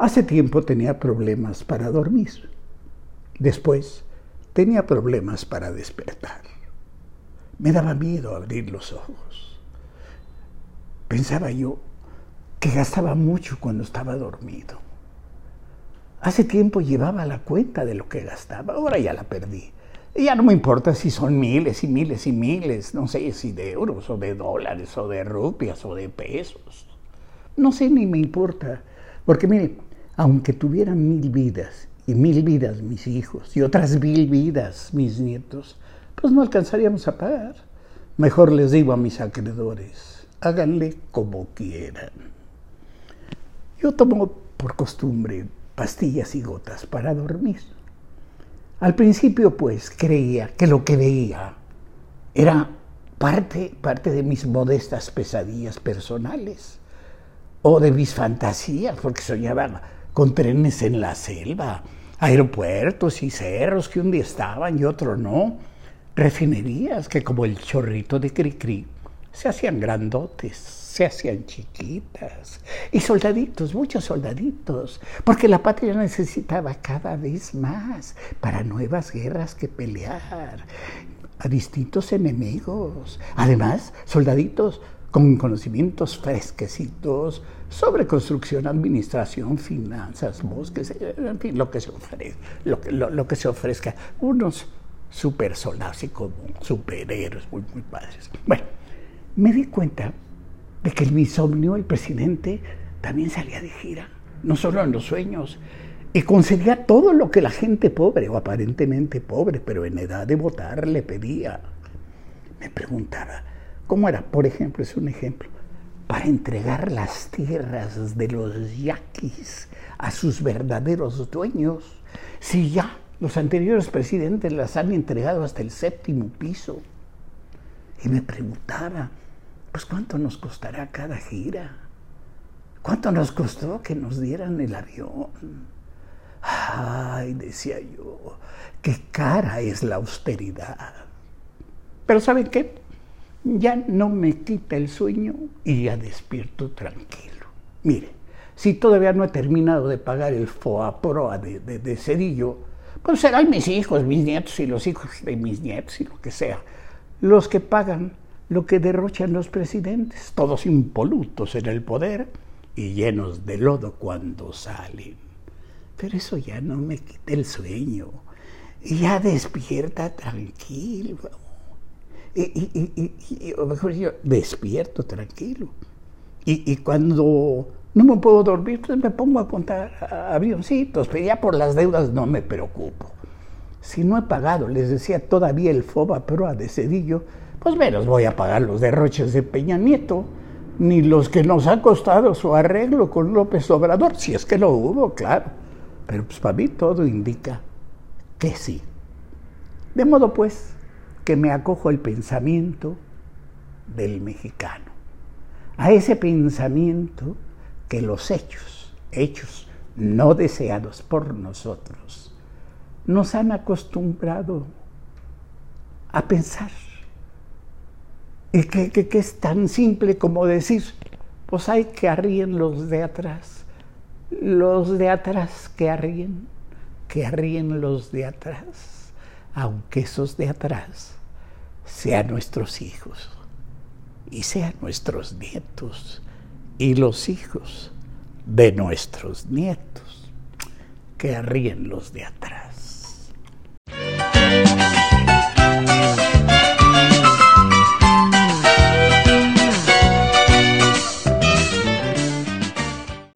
Hace tiempo tenía problemas para dormir. Después tenía problemas para despertar. Me daba miedo abrir los ojos. Pensaba yo que gastaba mucho cuando estaba dormido. Hace tiempo llevaba la cuenta de lo que gastaba, ahora ya la perdí. Ya no me importa si son miles y miles y miles, no sé si de euros o de dólares o de rupias o de pesos. No sé ni me importa, porque mire, aunque tuvieran mil vidas, y mil vidas mis hijos, y otras mil vidas mis nietos, pues no alcanzaríamos a pagar. Mejor les digo a mis acreedores, háganle como quieran. Yo tomo por costumbre pastillas y gotas para dormir. Al principio, pues, creía que lo que veía era parte, parte de mis modestas pesadillas personales o de mis fantasías, porque soñaba con trenes en la selva, aeropuertos y cerros que un día estaban y otro no, refinerías que como el chorrito de Cricri se hacían grandotes, se hacían chiquitas, y soldaditos, muchos soldaditos, porque la patria necesitaba cada vez más para nuevas guerras que pelear, a distintos enemigos. Además, soldaditos con conocimientos fresquecitos sobre construcción, administración, finanzas, bosques, en fin, lo que se ofrezca. Unos super soldados, así como superhéroes muy, muy padres. Bueno, me di cuenta de que el insomnio, el presidente, también salía de gira, no solo en los sueños, y concedía todo lo que la gente pobre, o aparentemente pobre, pero en edad de votar, le pedía. Me preguntaba, ¿Cómo era? Por ejemplo, es un ejemplo. Para entregar las tierras de los yaquis a sus verdaderos dueños, si ya los anteriores presidentes las han entregado hasta el séptimo piso. Y me preguntaba, pues cuánto nos costará cada gira, cuánto nos costó que nos dieran el avión. Ay, decía yo, qué cara es la austeridad. Pero ¿saben qué? Ya no me quita el sueño y ya despierto tranquilo. Mire, si todavía no he terminado de pagar el FOA de, de, de Cedillo, pues serán mis hijos, mis nietos y los hijos de mis nietos y lo que sea, los que pagan lo que derrochan los presidentes, todos impolutos en el poder y llenos de lodo cuando salen. Pero eso ya no me quita el sueño. Ya despierta tranquilo y, y, y, o mejor yo despierto tranquilo. Y, cuando no me puedo dormir, pues me pongo a contar avioncitos, pero ya por las deudas no me preocupo. Si no he pagado, les decía todavía el FOBA Proa de Cedillo, pues menos voy a pagar los derroches de Peña Nieto, ni los que nos ha costado su arreglo con López Obrador, si es que lo hubo, claro. Pero pues para mí todo indica que sí. De modo pues, que me acojo el pensamiento del mexicano, a ese pensamiento que los hechos, hechos no deseados por nosotros, nos han acostumbrado a pensar. Y que, que, es tan simple como decir, pues hay que arríen los de atrás, los de atrás que arríen, que arríen los de atrás, aunque esos de atrás sean nuestros hijos y sean nuestros nietos y los hijos de nuestros nietos que ríen los de atrás.